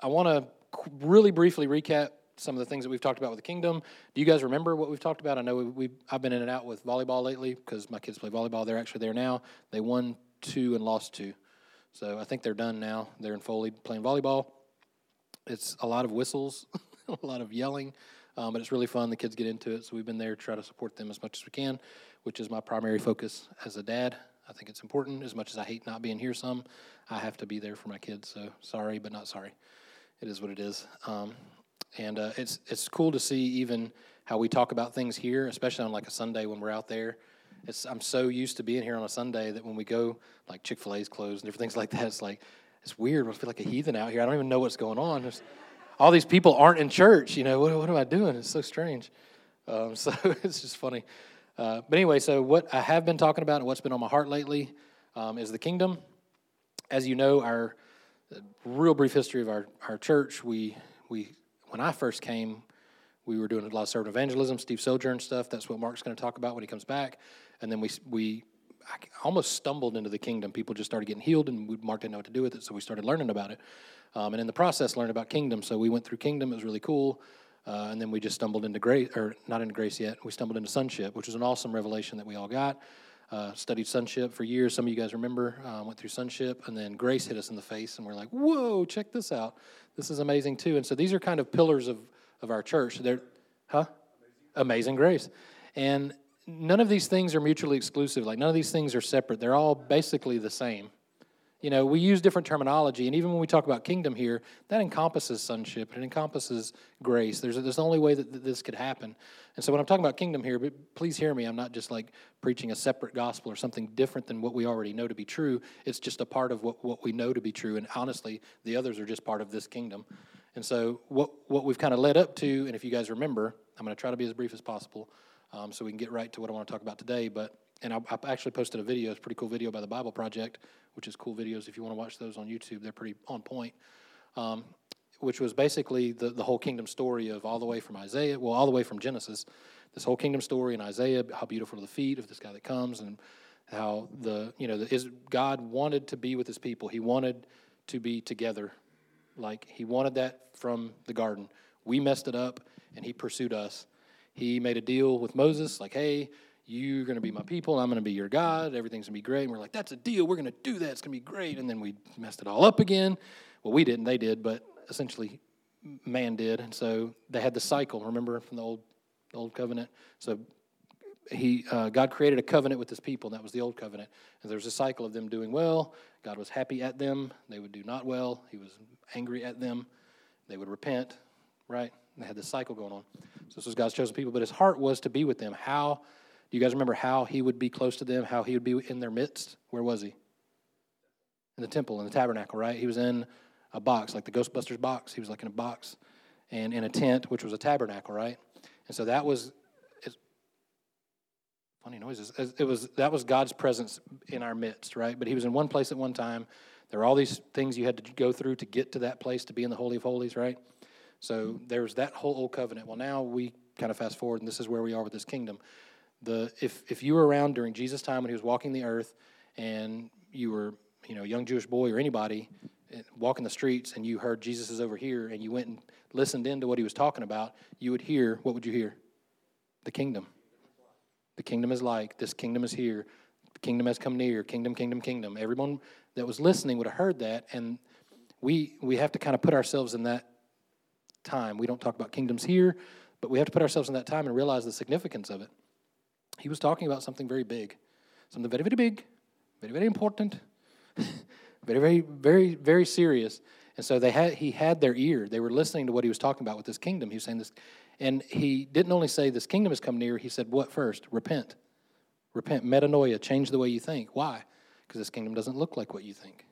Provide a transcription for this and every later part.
I want to really briefly recap some of the things that we've talked about with the kingdom. Do you guys remember what we've talked about? I know we, I've been in and out with volleyball lately because my kids play volleyball. They're actually there now. They won two and lost two, so I think they're done now. They're in Foley playing volleyball. It's a lot of whistles, a lot of yelling, um, but it's really fun. The kids get into it, so we've been there to try to support them as much as we can, which is my primary focus as a dad. I think it's important. As much as I hate not being here, some I have to be there for my kids. So sorry, but not sorry. It is what it is. Um, and uh, it's it's cool to see even how we talk about things here, especially on like a Sunday when we're out there. It's I'm so used to being here on a Sunday that when we go like Chick Fil A's closed and different things like that, it's like it's weird. I feel like a heathen out here. I don't even know what's going on. There's, all these people aren't in church. You know what? What am I doing? It's so strange. Um, so it's just funny. Uh, but anyway, so what I have been talking about and what's been on my heart lately um, is the kingdom. As you know, our uh, real brief history of our, our church, we we when I first came, we were doing a lot of servant evangelism, Steve Sjogren stuff. That's what Mark's going to talk about when he comes back. And then we we I almost stumbled into the kingdom. People just started getting healed, and Mark didn't know what to do with it, so we started learning about it. Um, and in the process, learned about kingdom. So we went through kingdom. It was really cool. Uh, and then we just stumbled into grace, or not into grace yet. We stumbled into sonship, which was an awesome revelation that we all got. Uh, studied sonship for years. Some of you guys remember. Uh, went through sonship, and then grace hit us in the face, and we're like, "Whoa, check this out! This is amazing too." And so these are kind of pillars of of our church. They're, huh? Amazing grace, and none of these things are mutually exclusive. Like none of these things are separate. They're all basically the same. You know, we use different terminology, and even when we talk about kingdom here, that encompasses sonship. It encompasses grace. There's, there's the only way that this could happen. And so when I'm talking about kingdom here, but please hear me, I'm not just like preaching a separate gospel or something different than what we already know to be true. It's just a part of what, what we know to be true. And honestly, the others are just part of this kingdom. And so what, what we've kind of led up to, and if you guys remember, I'm going to try to be as brief as possible um, so we can get right to what I want to talk about today. But and I, I, actually posted a video. It's a pretty cool video by the Bible Project, which is cool videos. If you want to watch those on YouTube, they're pretty on point. Um, which was basically the, the whole kingdom story of all the way from Isaiah, well, all the way from Genesis, this whole kingdom story in Isaiah, how beautiful are the feet of this guy that comes, and how the you know the, is God wanted to be with His people. He wanted to be together, like He wanted that from the garden. We messed it up, and He pursued us. He made a deal with Moses, like, hey, you're going to be my people, I'm going to be your God, everything's going to be great. And we're like, that's a deal, we're going to do that, it's going to be great. And then we messed it all up again. Well, we didn't, they did, but essentially man did. And so they had the cycle, remember, from the old, the old covenant? So he, uh, God created a covenant with his people, and that was the old covenant. And there was a cycle of them doing well. God was happy at them. They would do not well. He was angry at them. They would repent, right? They had this cycle going on. So this was God's chosen people, but his heart was to be with them. How do you guys remember how he would be close to them, how he would be in their midst? Where was he? In the temple, in the tabernacle, right? He was in a box, like the Ghostbusters box. He was like in a box and in a tent, which was a tabernacle, right? And so that was funny noises. It was that was God's presence in our midst, right? But he was in one place at one time. There were all these things you had to go through to get to that place to be in the holy of holies, right? So there's that whole old covenant. Well, now we kind of fast forward, and this is where we are with this kingdom. The if if you were around during Jesus' time when he was walking the earth, and you were you know a young Jewish boy or anybody walking the streets, and you heard Jesus is over here, and you went and listened into what he was talking about, you would hear what would you hear? The kingdom. The kingdom is like this. Kingdom is here. The kingdom has come near. Kingdom, kingdom, kingdom. Everyone that was listening would have heard that, and we we have to kind of put ourselves in that time. We don't talk about kingdoms here, but we have to put ourselves in that time and realize the significance of it. He was talking about something very big, something very, very big, very, very important, very, very, very, very serious. And so they had he had their ear. They were listening to what he was talking about with this kingdom. He was saying this, and he didn't only say this kingdom has come near. He said, "What first? Repent, repent, metanoia, change the way you think. Why? Because this kingdom doesn't look like what you think."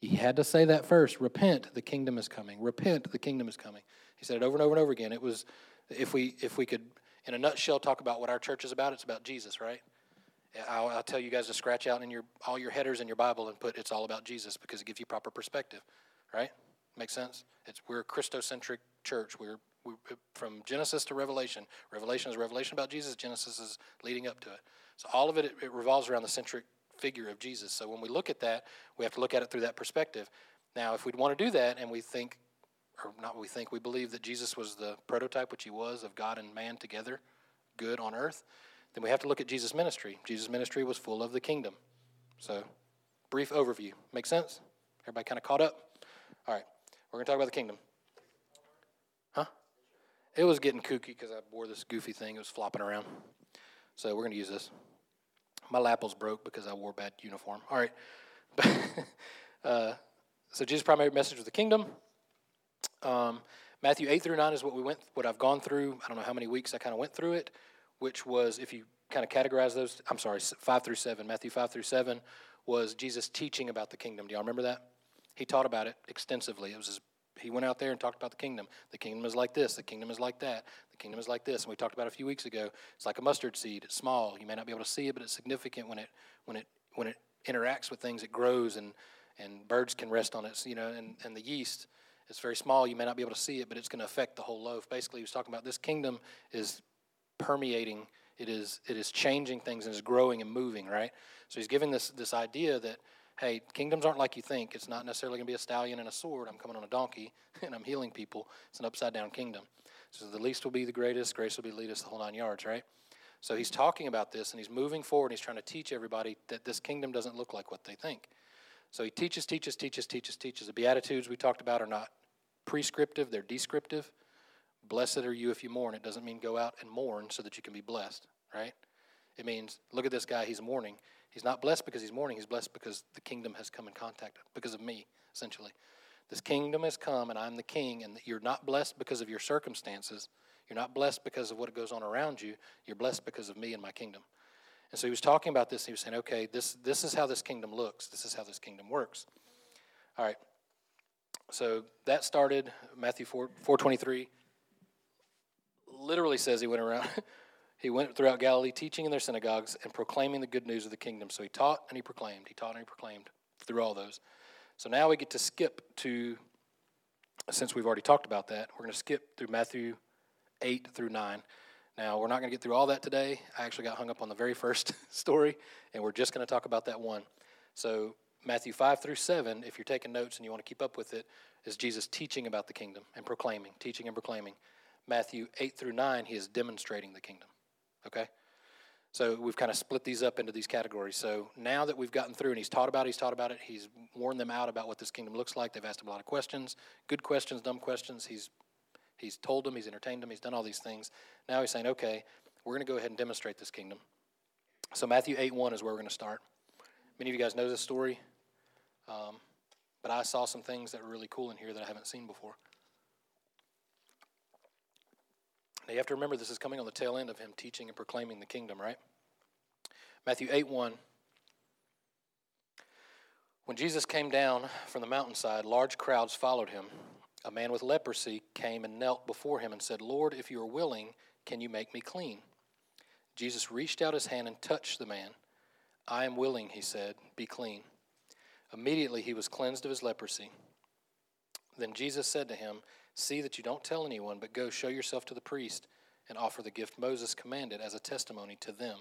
He had to say that first. Repent, the kingdom is coming. Repent, the kingdom is coming. He said it over and over and over again. It was, if we if we could, in a nutshell, talk about what our church is about. It's about Jesus, right? I'll, I'll tell you guys to scratch out in your all your headers in your Bible and put it's all about Jesus because it gives you proper perspective, right? Makes sense. It's we're a Christocentric church. We're we, from Genesis to Revelation. Revelation is revelation about Jesus. Genesis is leading up to it. So all of it, it, it revolves around the centric figure of Jesus. So when we look at that, we have to look at it through that perspective. Now, if we'd want to do that and we think, or not we think, we believe that Jesus was the prototype, which he was, of God and man together, good on earth, then we have to look at Jesus' ministry. Jesus' ministry was full of the kingdom. So, brief overview. Make sense? Everybody kind of caught up? All right, we're going to talk about the kingdom. Huh? It was getting kooky because I wore this goofy thing. It was flopping around. So, we're going to use this. My lapels broke because I wore bad uniform. All right. uh, so Jesus' primary message was the kingdom. Um, Matthew 8 through 9 is what we went, what I've gone through. I don't know how many weeks I kind of went through it, which was, if you kind of categorize those, I'm sorry, 5 through 7. Matthew 5 through 7 was Jesus teaching about the kingdom. Do y'all remember that? He taught about it extensively. It was his, he went out there and talked about the kingdom. The kingdom is like this. The kingdom is like that. The kingdom is like this. And we talked about a few weeks ago. It's like a mustard seed. It's small. You may not be able to see it, but it's significant when it when it when it interacts with things. It grows and and birds can rest on it. You know, and, and the yeast It's very small. You may not be able to see it, but it's going to affect the whole loaf. Basically, he was talking about this kingdom is permeating. It is it is changing things and is growing and moving. Right. So he's giving this this idea that hey, kingdoms aren't like you think. It's not necessarily going to be a stallion and a sword. I'm coming on a donkey and I'm healing people. It's an upside down kingdom. So the least will be the greatest, grace will be the least, the whole nine yards, right? So he's talking about this and he's moving forward. And he's trying to teach everybody that this kingdom doesn't look like what they think. So he teaches, teaches, teaches, teaches, teaches. The Beatitudes we talked about are not prescriptive, they're descriptive. Blessed are you if you mourn. It doesn't mean go out and mourn so that you can be blessed, right? It means look at this guy, he's mourning. He's not blessed because he's mourning, he's blessed because the kingdom has come in contact, because of me, essentially. This kingdom has come and I'm the king, and you're not blessed because of your circumstances. You're not blessed because of what goes on around you. You're blessed because of me and my kingdom. And so he was talking about this. He was saying, okay, this, this is how this kingdom looks. This is how this kingdom works. All right. So that started Matthew 4, 423. Literally says he went around, he went throughout Galilee teaching in their synagogues and proclaiming the good news of the kingdom. So he taught and he proclaimed. He taught and he proclaimed through all those. So now we get to skip to, since we've already talked about that, we're going to skip through Matthew 8 through 9. Now, we're not going to get through all that today. I actually got hung up on the very first story, and we're just going to talk about that one. So, Matthew 5 through 7, if you're taking notes and you want to keep up with it, is Jesus teaching about the kingdom and proclaiming, teaching and proclaiming. Matthew 8 through 9, he is demonstrating the kingdom. Okay? So we've kind of split these up into these categories. So now that we've gotten through and he's taught about it, he's taught about it, he's warned them out about what this kingdom looks like. They've asked him a lot of questions, good questions, dumb questions. He's he's told them, he's entertained them, he's done all these things. Now he's saying, okay, we're going to go ahead and demonstrate this kingdom. So Matthew 8 1 is where we're going to start. Many of you guys know this story, um, but I saw some things that were really cool in here that I haven't seen before. Now you have to remember this is coming on the tail end of him teaching and proclaiming the kingdom, right? Matthew 8 1. When Jesus came down from the mountainside, large crowds followed him. A man with leprosy came and knelt before him and said, Lord, if you are willing, can you make me clean? Jesus reached out his hand and touched the man. I am willing, he said, be clean. Immediately he was cleansed of his leprosy. Then Jesus said to him, See that you don't tell anyone, but go show yourself to the priest and offer the gift Moses commanded as a testimony to them.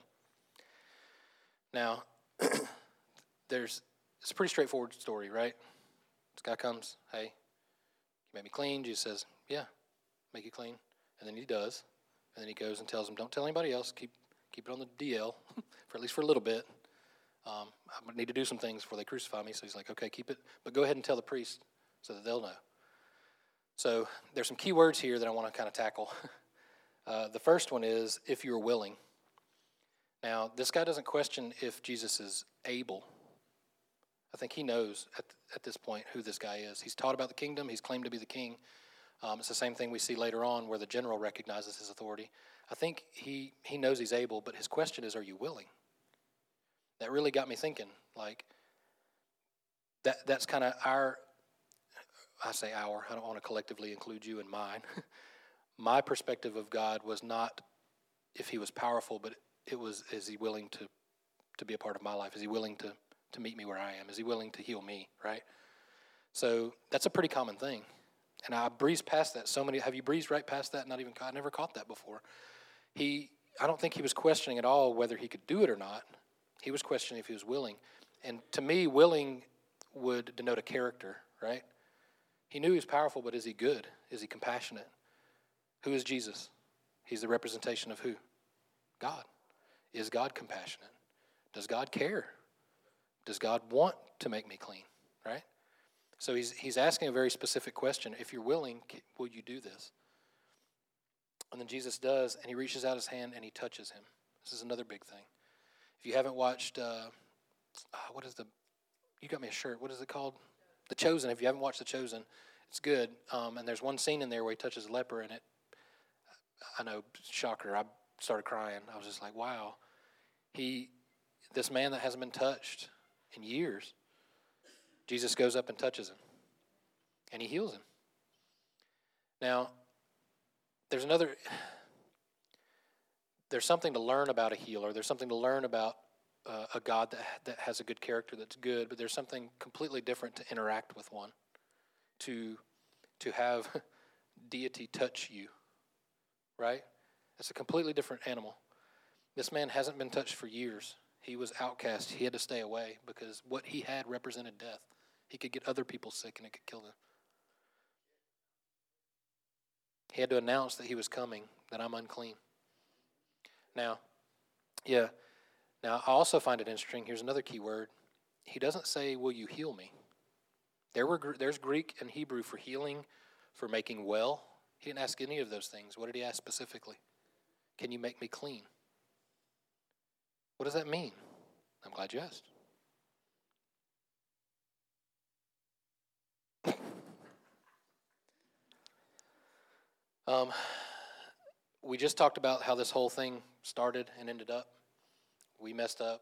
Now, there's it's a pretty straightforward story, right? This guy comes, hey, you make me clean. Jesus says, yeah, make you clean. And then he does. And then he goes and tells him, don't tell anybody else. Keep keep it on the DL for at least for a little bit. Um, I need to do some things before they crucify me. So he's like, okay, keep it, but go ahead and tell the priest so that they'll know. So there's some key words here that I want to kind of tackle. Uh, the first one is if you're willing. Now, this guy doesn't question if Jesus is able. I think he knows at, at this point who this guy is. He's taught about the kingdom, he's claimed to be the king. Um, it's the same thing we see later on where the general recognizes his authority. I think he, he knows he's able, but his question is, are you willing? That really got me thinking. Like, that, that's kind of our I say our, I don't want to collectively include you in mine. My perspective of God was not if he was powerful, but it was is he willing to, to be a part of my life? Is he willing to, to meet me where I am? Is he willing to heal me, right? So that's a pretty common thing. And I breezed past that so many. Have you breezed right past that? Not even, I never caught that before. He, I don't think he was questioning at all whether he could do it or not. He was questioning if he was willing. And to me, willing would denote a character, right? He knew he was powerful, but is he good? Is he compassionate? Who is Jesus? He's the representation of who? God. Is God compassionate? Does God care? Does God want to make me clean? Right? So he's, he's asking a very specific question. If you're willing, will you do this? And then Jesus does, and he reaches out his hand and he touches him. This is another big thing. If you haven't watched, uh, uh, what is the, you got me a shirt, what is it called? The Chosen. If you haven't watched The Chosen, it's good. Um, and there's one scene in there where he touches a leper, and it, I know, shocker, I started crying. I was just like, wow. He, this man that hasn't been touched in years, Jesus goes up and touches him, and he heals him. Now, there's another, there's something to learn about a healer. There's something to learn about uh, a God that, that has a good character that's good, but there's something completely different to interact with one, to, to have deity touch you, right? It's a completely different animal. This man hasn't been touched for years. He was outcast. He had to stay away because what he had represented death. He could get other people sick and it could kill them. He had to announce that he was coming, that I'm unclean. Now, yeah. Now, I also find it interesting. Here's another key word. He doesn't say, Will you heal me? There were, there's Greek and Hebrew for healing, for making well. He didn't ask any of those things. What did he ask specifically? Can you make me clean? What does that mean? I'm glad you asked. Um, we just talked about how this whole thing started and ended up. We messed up.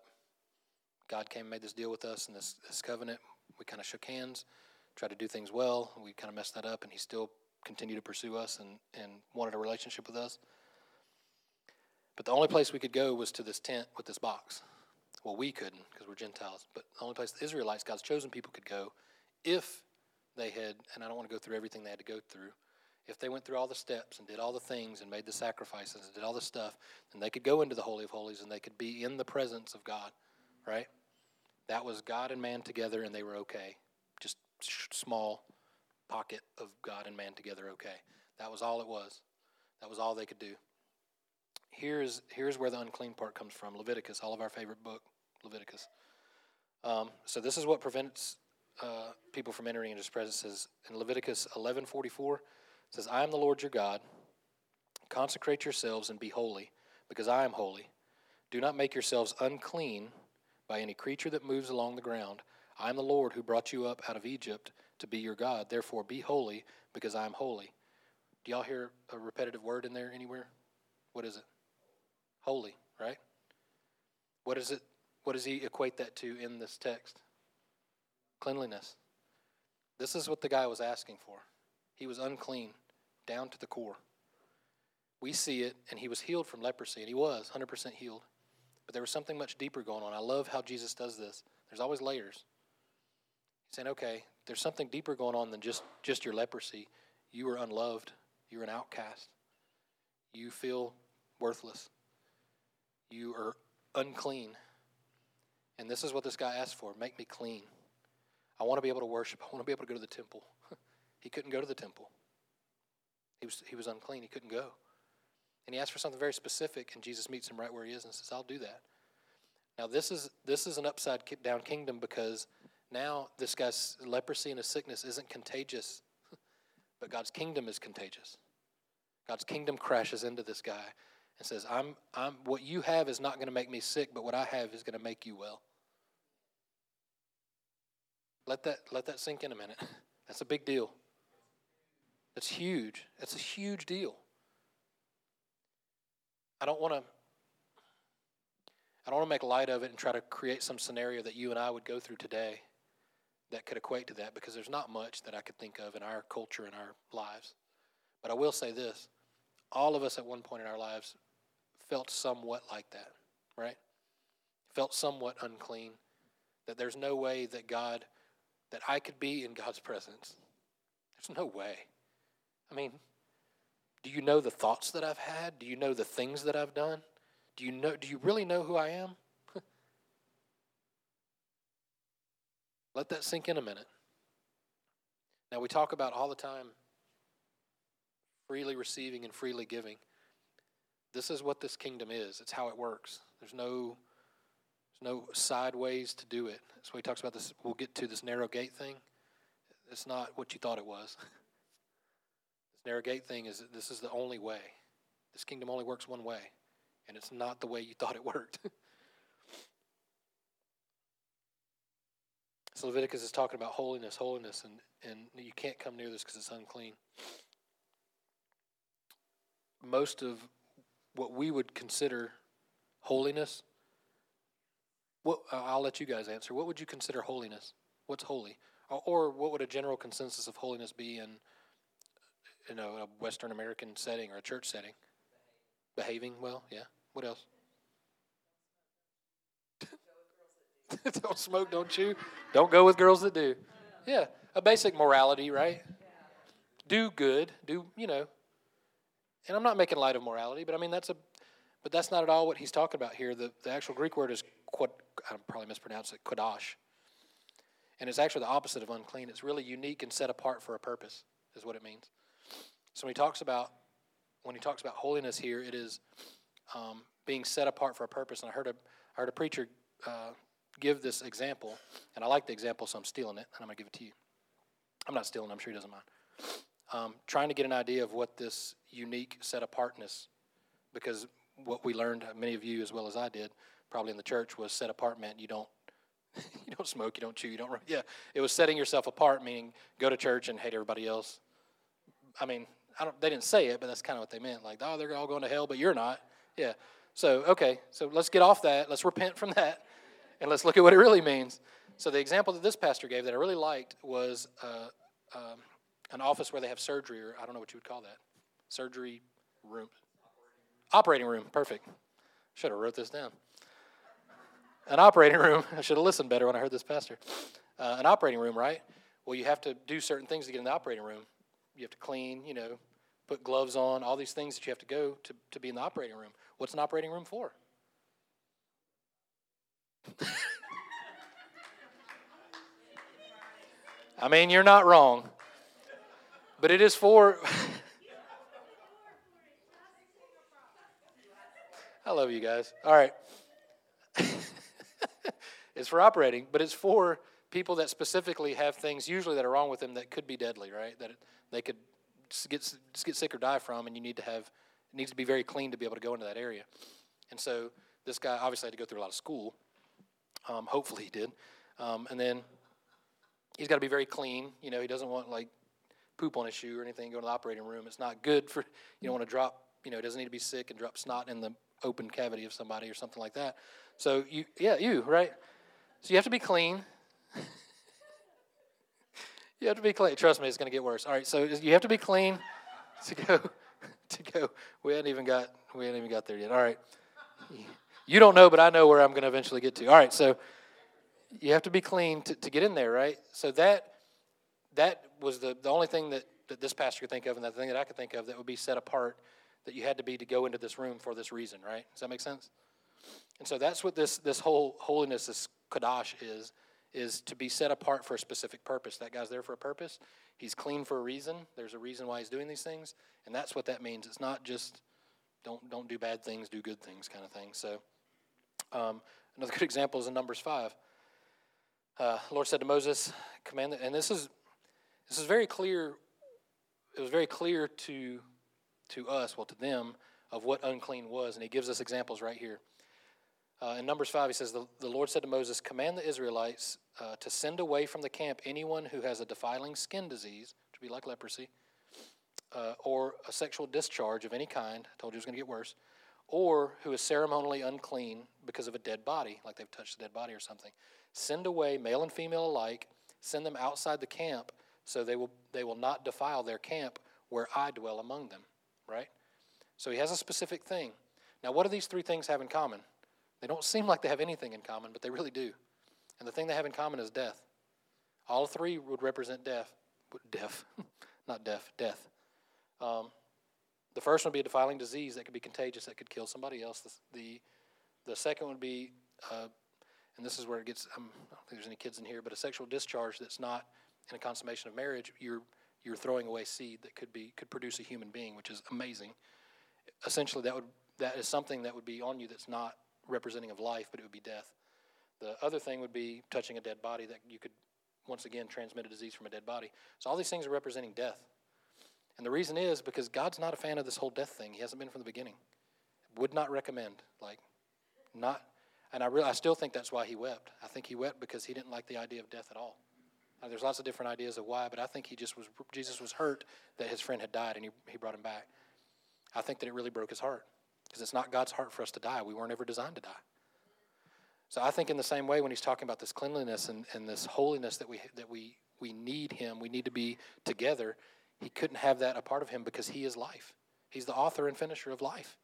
God came and made this deal with us and this, this covenant. We kind of shook hands, tried to do things well. We kind of messed that up, and He still continued to pursue us and, and wanted a relationship with us. But the only place we could go was to this tent with this box. Well, we couldn't because we're Gentiles, but the only place the Israelites, God's chosen people, could go if they had, and I don't want to go through everything they had to go through, if they went through all the steps and did all the things and made the sacrifices and did all the stuff, then they could go into the Holy of Holies and they could be in the presence of God, right? That was God and man together and they were okay. Just small pocket of God and man together okay. That was all it was. That was all they could do. Here's, here's where the unclean part comes from Leviticus, all of our favorite book, Leviticus. Um, so this is what prevents uh, people from entering into his presence. In Leviticus 1144, says, I am the Lord your God. Consecrate yourselves and be holy, because I am holy. Do not make yourselves unclean by any creature that moves along the ground. I am the Lord who brought you up out of Egypt to be your God. Therefore, be holy, because I am holy. Do y'all hear a repetitive word in there anywhere? What is it? Holy, right? What is it? What does he equate that to in this text? Cleanliness. This is what the guy was asking for. He was unclean down to the core. We see it, and he was healed from leprosy, and he was 100% healed. But there was something much deeper going on. I love how Jesus does this. There's always layers. He's saying, okay, there's something deeper going on than just, just your leprosy. You are unloved, you're an outcast, you feel worthless, you are unclean. And this is what this guy asked for make me clean. I want to be able to worship, I want to be able to go to the temple. he couldn't go to the temple. He was, he was unclean. He couldn't go. And he asked for something very specific, and Jesus meets him right where he is and says, I'll do that. Now, this is, this is an upside down kingdom because now this guy's leprosy and his sickness isn't contagious, but God's kingdom is contagious. God's kingdom crashes into this guy and says, I'm, I'm, What you have is not going to make me sick, but what I have is going to make you well. Let that, let that sink in a minute. That's a big deal. That's huge. That's a huge deal. I don't want to I don't want to make light of it and try to create some scenario that you and I would go through today that could equate to that because there's not much that I could think of in our culture and our lives. But I will say this all of us at one point in our lives felt somewhat like that, right? Felt somewhat unclean, that there's no way that God, that I could be in God's presence. There's no way. I mean, do you know the thoughts that I've had? Do you know the things that I've done? Do you know do you really know who I am? Let that sink in a minute. Now, we talk about all the time freely receiving and freely giving. This is what this kingdom is. It's how it works. There's no there's no sideways to do it. That's he talks about this. We'll get to this narrow gate thing. It's not what you thought it was. this narrow gate thing is this is the only way. This kingdom only works one way, and it's not the way you thought it worked. so Leviticus is talking about holiness, holiness, and, and you can't come near this because it's unclean. Most of what we would consider holiness, what I'll let you guys answer. What would you consider holiness? What's holy? Or, or what would a general consensus of holiness be in you know, a Western American setting or a church setting? Behaving well, yeah. What else? don't smoke, don't chew. Don't go with girls that do. Yeah, a basic morality, right? Do good, do, you know. And I'm not making light of morality, but I mean that's a but that's not at all what he's talking about here. The, the actual Greek word is quad, I probably mispronounced it, kodash. And it's actually the opposite of unclean. It's really unique and set apart for a purpose, is what it means. So when he talks about when he talks about holiness here, it is um, being set apart for a purpose. And I heard a, I heard a preacher uh, give this example, and I like the example, so I'm stealing it, and I'm going to give it to you. I'm not stealing, I'm sure he doesn't mind. Um, trying to get an idea of what this unique set apartness, because what we learned, many of you as well as I did, probably in the church, was set apart meant you don't you don't smoke, you don't chew, you don't. Yeah, it was setting yourself apart, meaning go to church and hate everybody else. I mean, I don't. They didn't say it, but that's kind of what they meant. Like, oh, they're all going to hell, but you're not. Yeah. So okay, so let's get off that. Let's repent from that, and let's look at what it really means. So the example that this pastor gave that I really liked was uh, um, an office where they have surgery, or I don't know what you would call that, surgery room, operating room. Perfect. Should have wrote this down. An operating room. I should have listened better when I heard this pastor. Uh, an operating room, right? Well, you have to do certain things to get in the operating room you have to clean, you know, put gloves on, all these things that you have to go to, to be in the operating room. What's an operating room for? I mean, you're not wrong. But it is for. I love you guys. All right. it's for operating, but it's for people that specifically have things usually that are wrong with them that could be deadly, right? That they could get get sick or die from, and you need to have it needs to be very clean to be able to go into that area. And so this guy obviously had to go through a lot of school. Um, hopefully he did, um, and then he's got to be very clean. You know, he doesn't want like poop on his shoe or anything. going to the operating room. It's not good for you don't want to drop. You know, he doesn't need to be sick and drop snot in the open cavity of somebody or something like that. So you, yeah, you right. So you have to be clean. You have to be clean. Trust me, it's going to get worse. All right, so you have to be clean to go. To go. We hadn't even got. We hadn't even got there yet. All right. You don't know, but I know where I'm going to eventually get to. All right, so you have to be clean to, to get in there, right? So that that was the, the only thing that, that this pastor could think of, and the thing that I could think of that would be set apart that you had to be to go into this room for this reason, right? Does that make sense? And so that's what this this whole holiness, this kadosh is is to be set apart for a specific purpose. That guy's there for a purpose. He's clean for a reason. There's a reason why he's doing these things, and that's what that means. It's not just don't don't do bad things, do good things kind of thing. So um, another good example is in Numbers five. Uh, Lord said to Moses, "Command," and this is this is very clear. It was very clear to to us, well, to them, of what unclean was, and he gives us examples right here. Uh, in Numbers 5, he says, the, the Lord said to Moses, Command the Israelites uh, to send away from the camp anyone who has a defiling skin disease, which would be like leprosy, uh, or a sexual discharge of any kind. I told you it was going to get worse. Or who is ceremonially unclean because of a dead body, like they've touched a dead body or something. Send away, male and female alike, send them outside the camp so they will, they will not defile their camp where I dwell among them, right? So he has a specific thing. Now, what do these three things have in common? They don't seem like they have anything in common, but they really do. And the thing they have in common is death. All three would represent death. Death. Not death, death. Um, the first one would be a defiling disease that could be contagious, that could kill somebody else. The, the, the second would be, uh, and this is where it gets, um, I don't think there's any kids in here, but a sexual discharge that's not in a consummation of marriage, you're you're throwing away seed that could be could produce a human being, which is amazing. Essentially, that would that is something that would be on you that's not representing of life, but it would be death. The other thing would be touching a dead body that you could once again transmit a disease from a dead body. So all these things are representing death. And the reason is because God's not a fan of this whole death thing. He hasn't been from the beginning. Would not recommend. Like, not. And I, really, I still think that's why he wept. I think he wept because he didn't like the idea of death at all. Now, there's lots of different ideas of why, but I think he just was, Jesus was hurt that his friend had died and he, he brought him back. I think that it really broke his heart because it's not God's heart for us to die. We weren't ever designed to die. So I think in the same way when he's talking about this cleanliness and, and this holiness that we that we we need him, we need to be together. He couldn't have that a part of him because he is life. He's the author and finisher of life.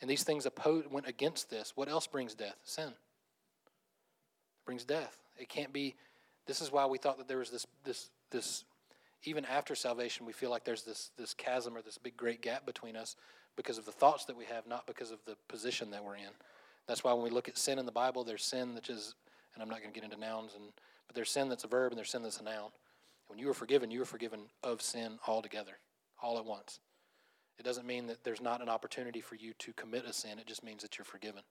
And these things opposed, went against this. What else brings death? Sin. It brings death. It can't be. This is why we thought that there was this this this. Even after salvation, we feel like there's this this chasm or this big great gap between us because of the thoughts that we have, not because of the position that we're in. That's why when we look at sin in the Bible, there's sin that is, and I'm not going to get into nouns, and but there's sin that's a verb and there's sin that's a noun. When you were forgiven, you were forgiven of sin altogether, all at once. It doesn't mean that there's not an opportunity for you to commit a sin. It just means that you're forgiven.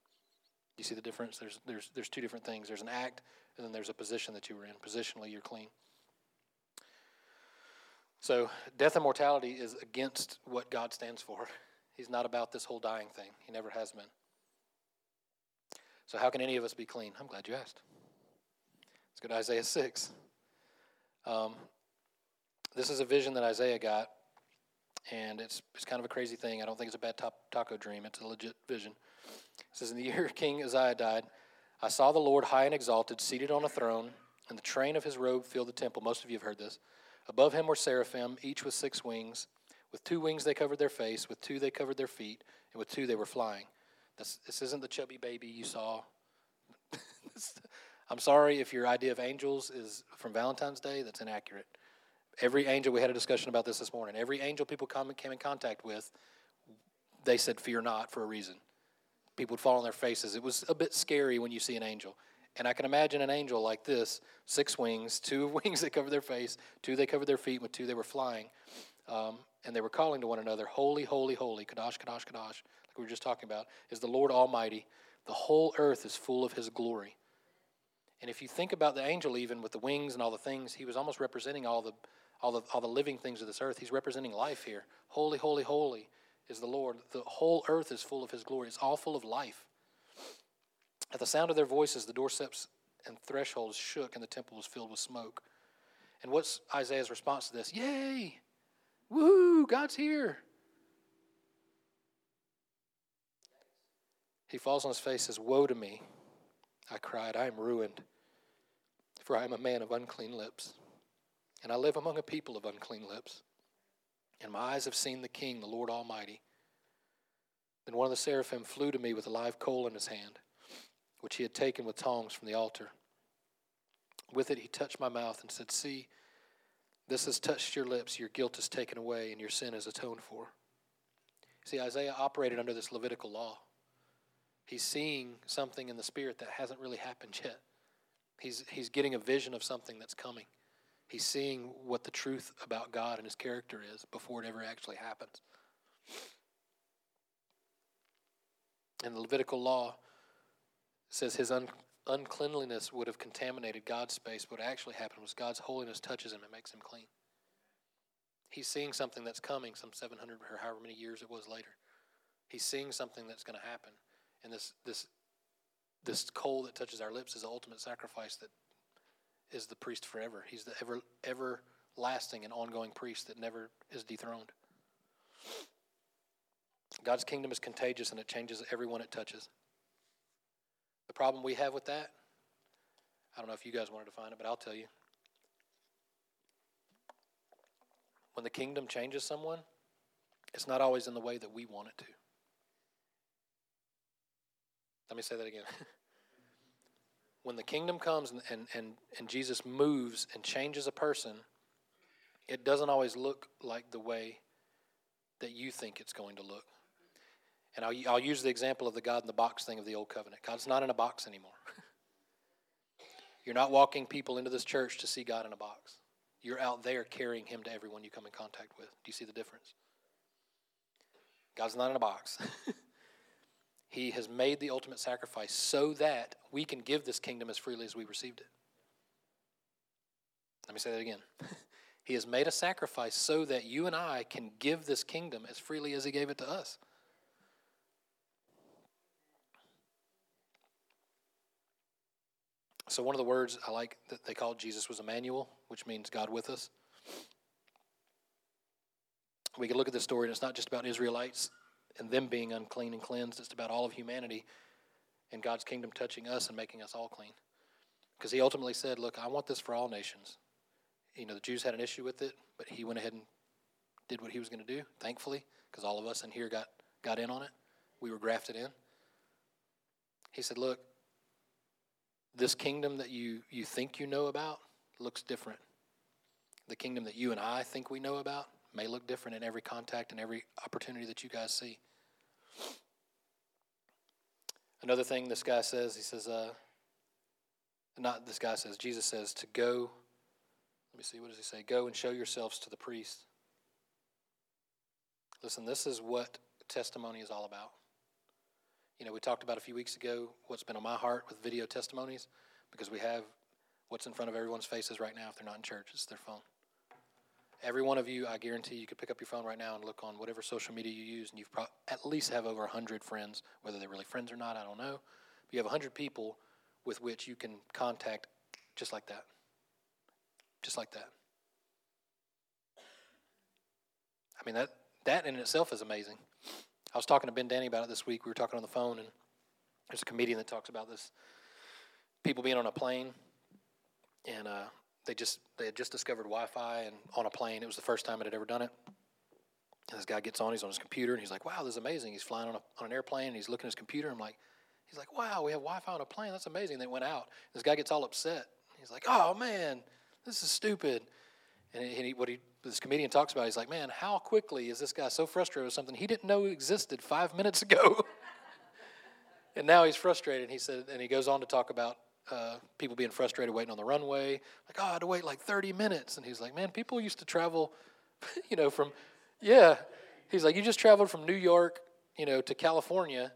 You see the difference? There's there's there's two different things. There's an act, and then there's a position that you were in. Positionally, you're clean. So death and mortality is against what God stands for. He's not about this whole dying thing. He never has been. So, how can any of us be clean? I'm glad you asked. Let's go to Isaiah 6. Um, this is a vision that Isaiah got, and it's, it's kind of a crazy thing. I don't think it's a bad top, taco dream, it's a legit vision. It says, In the year King Uzziah died, I saw the Lord high and exalted, seated on a throne, and the train of his robe filled the temple. Most of you have heard this. Above him were seraphim, each with six wings. With two wings they covered their face, with two they covered their feet, and with two they were flying. This, this isn't the chubby baby you saw. I'm sorry if your idea of angels is from Valentine's Day, that's inaccurate. Every angel, we had a discussion about this this morning. Every angel people come, came in contact with, they said, Fear not for a reason. People would fall on their faces. It was a bit scary when you see an angel. And I can imagine an angel like this six wings, two wings that cover their face, two they covered their feet, with two they were flying. Um, and they were calling to one another, Holy, holy, holy, Kadosh, Kadosh, Kadosh like we were just talking about, is the Lord Almighty. The whole earth is full of His glory. And if you think about the angel, even with the wings and all the things, he was almost representing all the, all the, all the living things of this earth. He's representing life here. Holy, holy, holy is the Lord. The whole earth is full of His glory. It's all full of life. At the sound of their voices, the doorsteps and thresholds shook, and the temple was filled with smoke. And what's Isaiah's response to this? Yay! Woohoo! God's here. He falls on his face says, Woe to me. I cried, I am ruined, for I am a man of unclean lips, and I live among a people of unclean lips. And my eyes have seen the King, the Lord Almighty. Then one of the seraphim flew to me with a live coal in his hand, which he had taken with tongs from the altar. With it he touched my mouth and said, See, this has touched your lips, your guilt is taken away, and your sin is atoned for. See, Isaiah operated under this Levitical law. He's seeing something in the spirit that hasn't really happened yet. He's, he's getting a vision of something that's coming. He's seeing what the truth about God and his character is before it ever actually happens. And the Levitical law says his un, uncleanliness would have contaminated God's space. What actually happened was God's holiness touches him and makes him clean. He's seeing something that's coming some 700 or however many years it was later. He's seeing something that's going to happen. And this, this, this coal that touches our lips is the ultimate sacrifice that is the priest forever. He's the ever, everlasting and ongoing priest that never is dethroned. God's kingdom is contagious and it changes everyone it touches. The problem we have with that, I don't know if you guys want to define it, but I'll tell you. When the kingdom changes someone, it's not always in the way that we want it to. Let me say that again. when the kingdom comes and, and, and, and Jesus moves and changes a person, it doesn't always look like the way that you think it's going to look. And I'll, I'll use the example of the God in the box thing of the old covenant. God's not in a box anymore. You're not walking people into this church to see God in a box. you're out there carrying him to everyone you come in contact with. Do you see the difference? God's not in a box. he has made the ultimate sacrifice so that we can give this kingdom as freely as we received it. Let me say that again. he has made a sacrifice so that you and I can give this kingdom as freely as he gave it to us. So, one of the words I like that they called Jesus was Emmanuel, which means God with us. We can look at this story, and it's not just about Israelites and them being unclean and cleansed, it's about all of humanity and God's kingdom touching us and making us all clean. Because He ultimately said, Look, I want this for all nations. You know, the Jews had an issue with it, but He went ahead and did what He was going to do, thankfully, because all of us in here got, got in on it. We were grafted in. He said, Look, this kingdom that you, you think you know about looks different. The kingdom that you and I think we know about may look different in every contact and every opportunity that you guys see. Another thing this guy says, he says, uh, not this guy says, Jesus says to go, let me see, what does he say? Go and show yourselves to the priest. Listen, this is what testimony is all about. You know, we talked about a few weeks ago what's been on my heart with video testimonies because we have what's in front of everyone's faces right now if they're not in church, it's their phone. Every one of you, I guarantee you could pick up your phone right now and look on whatever social media you use, and you've pro- at least have over 100 friends, whether they're really friends or not, I don't know. But you have 100 people with which you can contact just like that. Just like that. I mean, that, that in itself is amazing. I was talking to Ben Danny about it this week. We were talking on the phone, and there's a comedian that talks about this people being on a plane, and uh, they just they had just discovered Wi-Fi and on a plane. It was the first time it had ever done it. And this guy gets on, he's on his computer, and he's like, "Wow, this is amazing." He's flying on, a, on an airplane, and he's looking at his computer. And I'm like, he's like, "Wow, we have Wi-Fi on a plane. That's amazing." They went out. This guy gets all upset. He's like, "Oh man, this is stupid." And he, what he this comedian talks about, he's like, man, how quickly is this guy so frustrated with something he didn't know existed five minutes ago? and now he's frustrated. He said, and he goes on to talk about uh, people being frustrated waiting on the runway. Like, oh, I had to wait like 30 minutes. And he's like, man, people used to travel, you know, from, yeah. He's like, you just traveled from New York, you know, to California,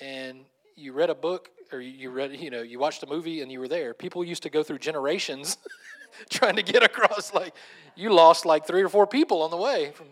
and you read a book or you read, you know, you watched a movie and you were there. People used to go through generations trying to get across. Like, you lost like three or four people on the way. From,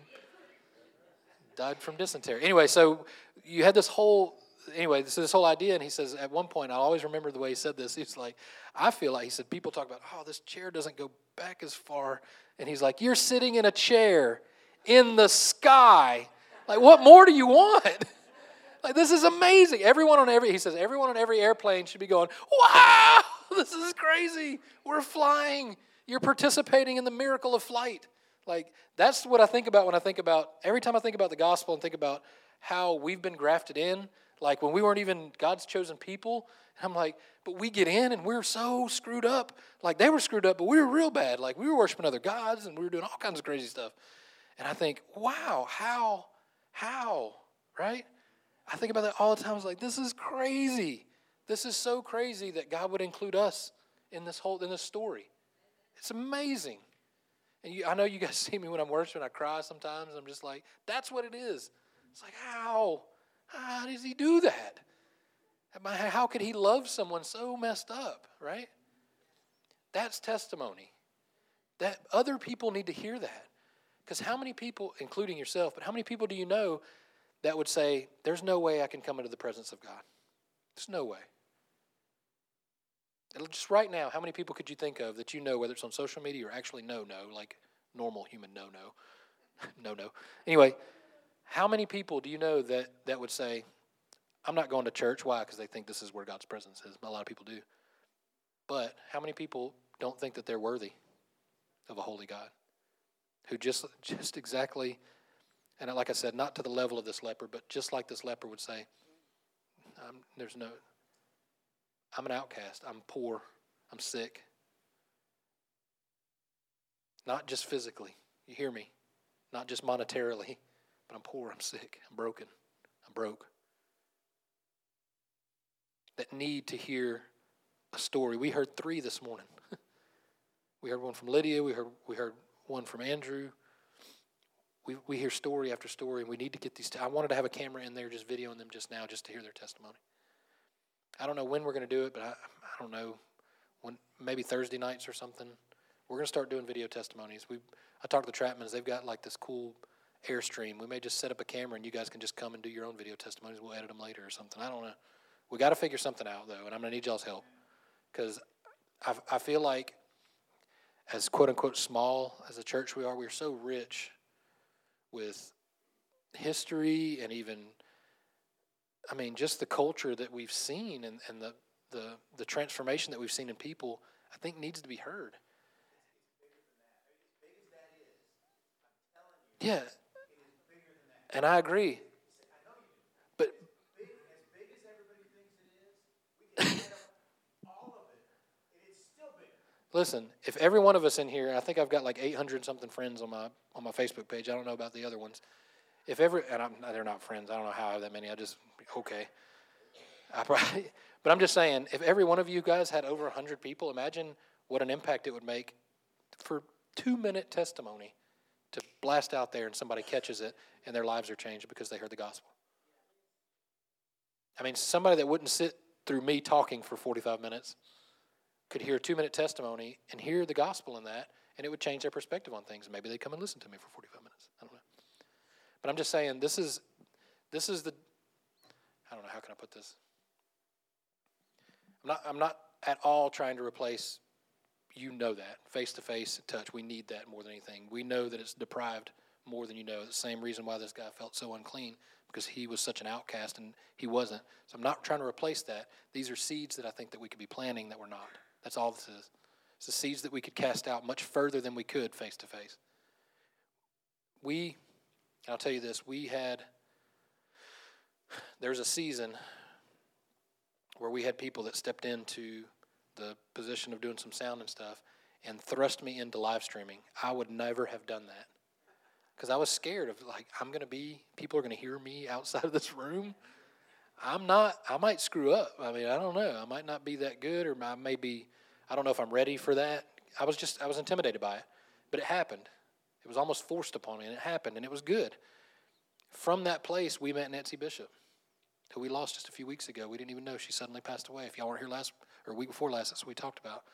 died from dysentery. Anyway, so you had this whole anyway, this this whole idea, and he says at one point, I always remember the way he said this. He's like, I feel like he said people talk about, oh, this chair doesn't go back as far, and he's like, you're sitting in a chair in the sky. Like, what more do you want? like, this is amazing. Everyone on every he says everyone on every airplane should be going, wow, this is crazy. We're flying. You're participating in the miracle of flight. Like, that's what I think about when I think about, every time I think about the gospel and think about how we've been grafted in, like when we weren't even God's chosen people, I'm like, but we get in and we're so screwed up. Like they were screwed up, but we were real bad. Like we were worshiping other gods and we were doing all kinds of crazy stuff. And I think, wow, how, how, right? I think about that all the time. I like, this is crazy. This is so crazy that God would include us in this whole in this story. It's amazing. And you, I know you guys see me when I'm worshiping, I cry sometimes. I'm just like, that's what it is. It's like, how? How does he do that? How could he love someone so messed up, right? That's testimony. That other people need to hear that. Because how many people, including yourself, but how many people do you know that would say, There's no way I can come into the presence of God? There's no way. Just right now, how many people could you think of that you know, whether it's on social media or actually no, no, like normal human no, no, no, no. Anyway, how many people do you know that, that would say, I'm not going to church? Why? Because they think this is where God's presence is. A lot of people do. But how many people don't think that they're worthy of a holy God? Who just, just exactly, and like I said, not to the level of this leper, but just like this leper would say, there's no, I'm an outcast. I'm poor. I'm sick. Not just physically. You hear me? Not just monetarily, but I'm poor. I'm sick. I'm broken. I'm broke. That need to hear a story. We heard three this morning. We heard one from Lydia. We heard we heard one from Andrew. We we hear story after story, and we need to get these. T- I wanted to have a camera in there just videoing them just now, just to hear their testimony. I don't know when we're going to do it, but I, I don't know when. Maybe Thursday nights or something. We're going to start doing video testimonies. We I talked to the Trapmans. They've got like this cool airstream. We may just set up a camera and you guys can just come and do your own video testimonies. We'll edit them later or something. I don't know. We got to figure something out though, and I'm going to need y'all's help because I, I feel like as quote unquote small as a church we are, we're so rich with history and even, I mean, just the culture that we've seen and, and the, the, the transformation that we've seen in people, I think needs to be heard. Yeah. And I agree. But listen, if every one of us in here, I think I've got like 800 something friends on my on my Facebook page. I don't know about the other ones. If every and I'm, they're not friends. I don't know how I have that many. I just okay. I probably, but I'm just saying, if every one of you guys had over 100 people, imagine what an impact it would make for two minute testimony to blast out there and somebody catches it and their lives are changed because they heard the gospel. I mean, somebody that wouldn't sit through me talking for 45 minutes could hear a two minute testimony and hear the gospel in that, and it would change their perspective on things. Maybe they'd come and listen to me for 45 minutes. I don't know. But I'm just saying, this is, this is the, I don't know, how can I put this? I'm not, I'm not at all trying to replace you know that face to face touch. We need that more than anything. We know that it's deprived more than you know. The same reason why this guy felt so unclean because he was such an outcast and he wasn't. So I'm not trying to replace that. These are seeds that I think that we could be planting that we're not. That's all this is. It's the seeds that we could cast out much further than we could face to face. We, I'll tell you this, we had, there's a season where we had people that stepped into the position of doing some sound and stuff and thrust me into live streaming. I would never have done that because I was scared of like I'm going to be people are going to hear me outside of this room. I'm not. I might screw up. I mean, I don't know. I might not be that good, or I may be. I don't know if I'm ready for that. I was just. I was intimidated by it, but it happened. It was almost forced upon me, and it happened, and it was good. From that place, we met Nancy Bishop, who we lost just a few weeks ago. We didn't even know she suddenly passed away. If y'all weren't here last or week before last. That's what we talked about.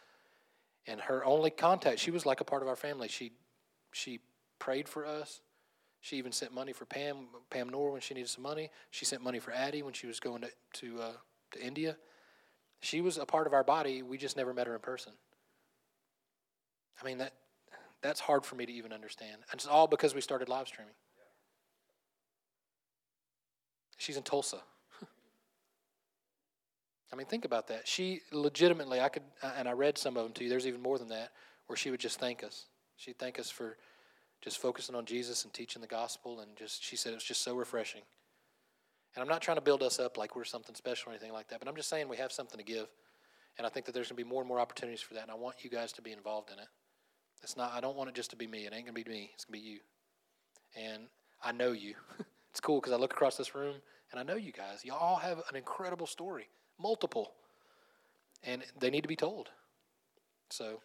And her only contact, she was like a part of our family. She she prayed for us. She even sent money for Pam Pam Nor when she needed some money. She sent money for Addie when she was going to to uh, to India. She was a part of our body. We just never met her in person. I mean that that's hard for me to even understand. And it's all because we started live streaming. She's in Tulsa. I mean, think about that. She legitimately, I could, uh, and I read some of them to you. There's even more than that, where she would just thank us. She'd thank us for just focusing on Jesus and teaching the gospel, and just she said it was just so refreshing. And I'm not trying to build us up like we're something special or anything like that, but I'm just saying we have something to give, and I think that there's going to be more and more opportunities for that, and I want you guys to be involved in it. It's not. I don't want it just to be me. It ain't going to be me. It's going to be you. And I know you. it's cool because I look across this room and I know you guys. You all have an incredible story multiple, and they need to be told. So,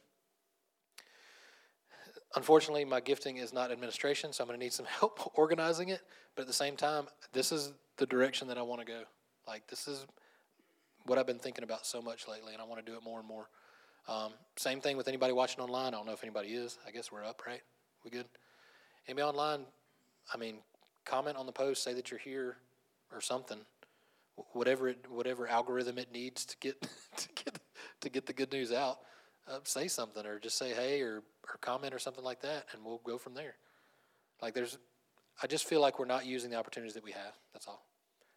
unfortunately, my gifting is not administration, so I'm going to need some help organizing it. But at the same time, this is the direction that I want to go. Like, this is what I've been thinking about so much lately, and I want to do it more and more. Um, same thing with anybody watching online. I don't know if anybody is. I guess we're up, right? We good? Anybody online? I mean, comment on the post, say that you're here or something whatever it, whatever algorithm it needs to get to get to get the good news out. Uh, say something or just say hey or or comment or something like that, and we'll go from there. Like there's, I just feel like we're not using the opportunities that we have. That's all,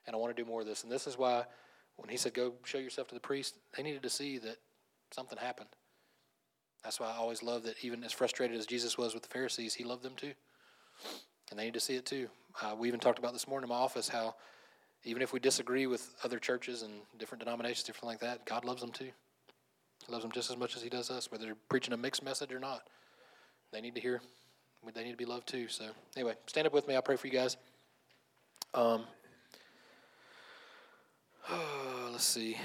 and I want to do more of this. And this is why, when he said go show yourself to the priest, they needed to see that something happened. That's why I always love that even as frustrated as Jesus was with the Pharisees, he loved them too. And they need to see it too. Uh, we even talked about this morning in my office how even if we disagree with other churches and different denominations, different like that, God loves them too. He loves them just as much as He does us, whether they're preaching a mixed message or not. They need to hear. They need to be loved too. So anyway, stand up with me. I'll pray for you guys. Um, let's see.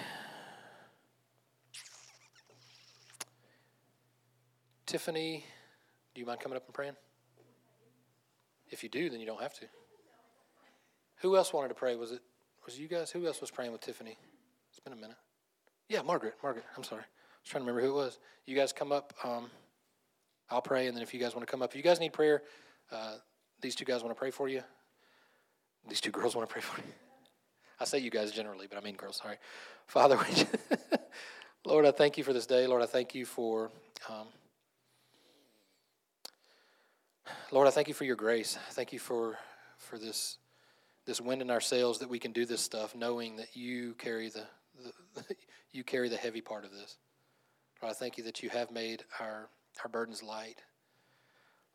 Tiffany, do you mind coming up and praying? If you do, then you don't have to. Who else wanted to pray? Was it was it you guys? Who else was praying with Tiffany? It's been a minute. Yeah, Margaret. Margaret. I'm sorry. I was trying to remember who it was. You guys come up. Um, I'll pray, and then if you guys want to come up, if you guys need prayer, uh, these two guys want to pray for you. These two girls want to pray for you. I say you guys generally, but I mean girls. Sorry, Father. Lord, I thank you for this day. Lord, I thank you for. Um, Lord, I thank you for your grace. Thank you for for this this wind in our sails that we can do this stuff, knowing that you carry the, the you carry the heavy part of this. Lord, I thank you that you have made our our burdens light.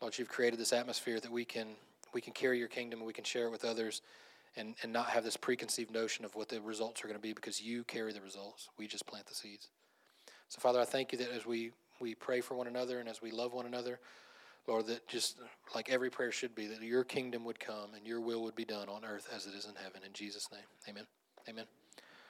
Lord, you've created this atmosphere that we can we can carry your kingdom and we can share it with others and, and not have this preconceived notion of what the results are going to be because you carry the results. We just plant the seeds. So, Father, I thank you that as we, we pray for one another and as we love one another, Lord, that just like every prayer should be, that your kingdom would come and your will would be done on earth as it is in heaven. In Jesus' name, amen. Amen.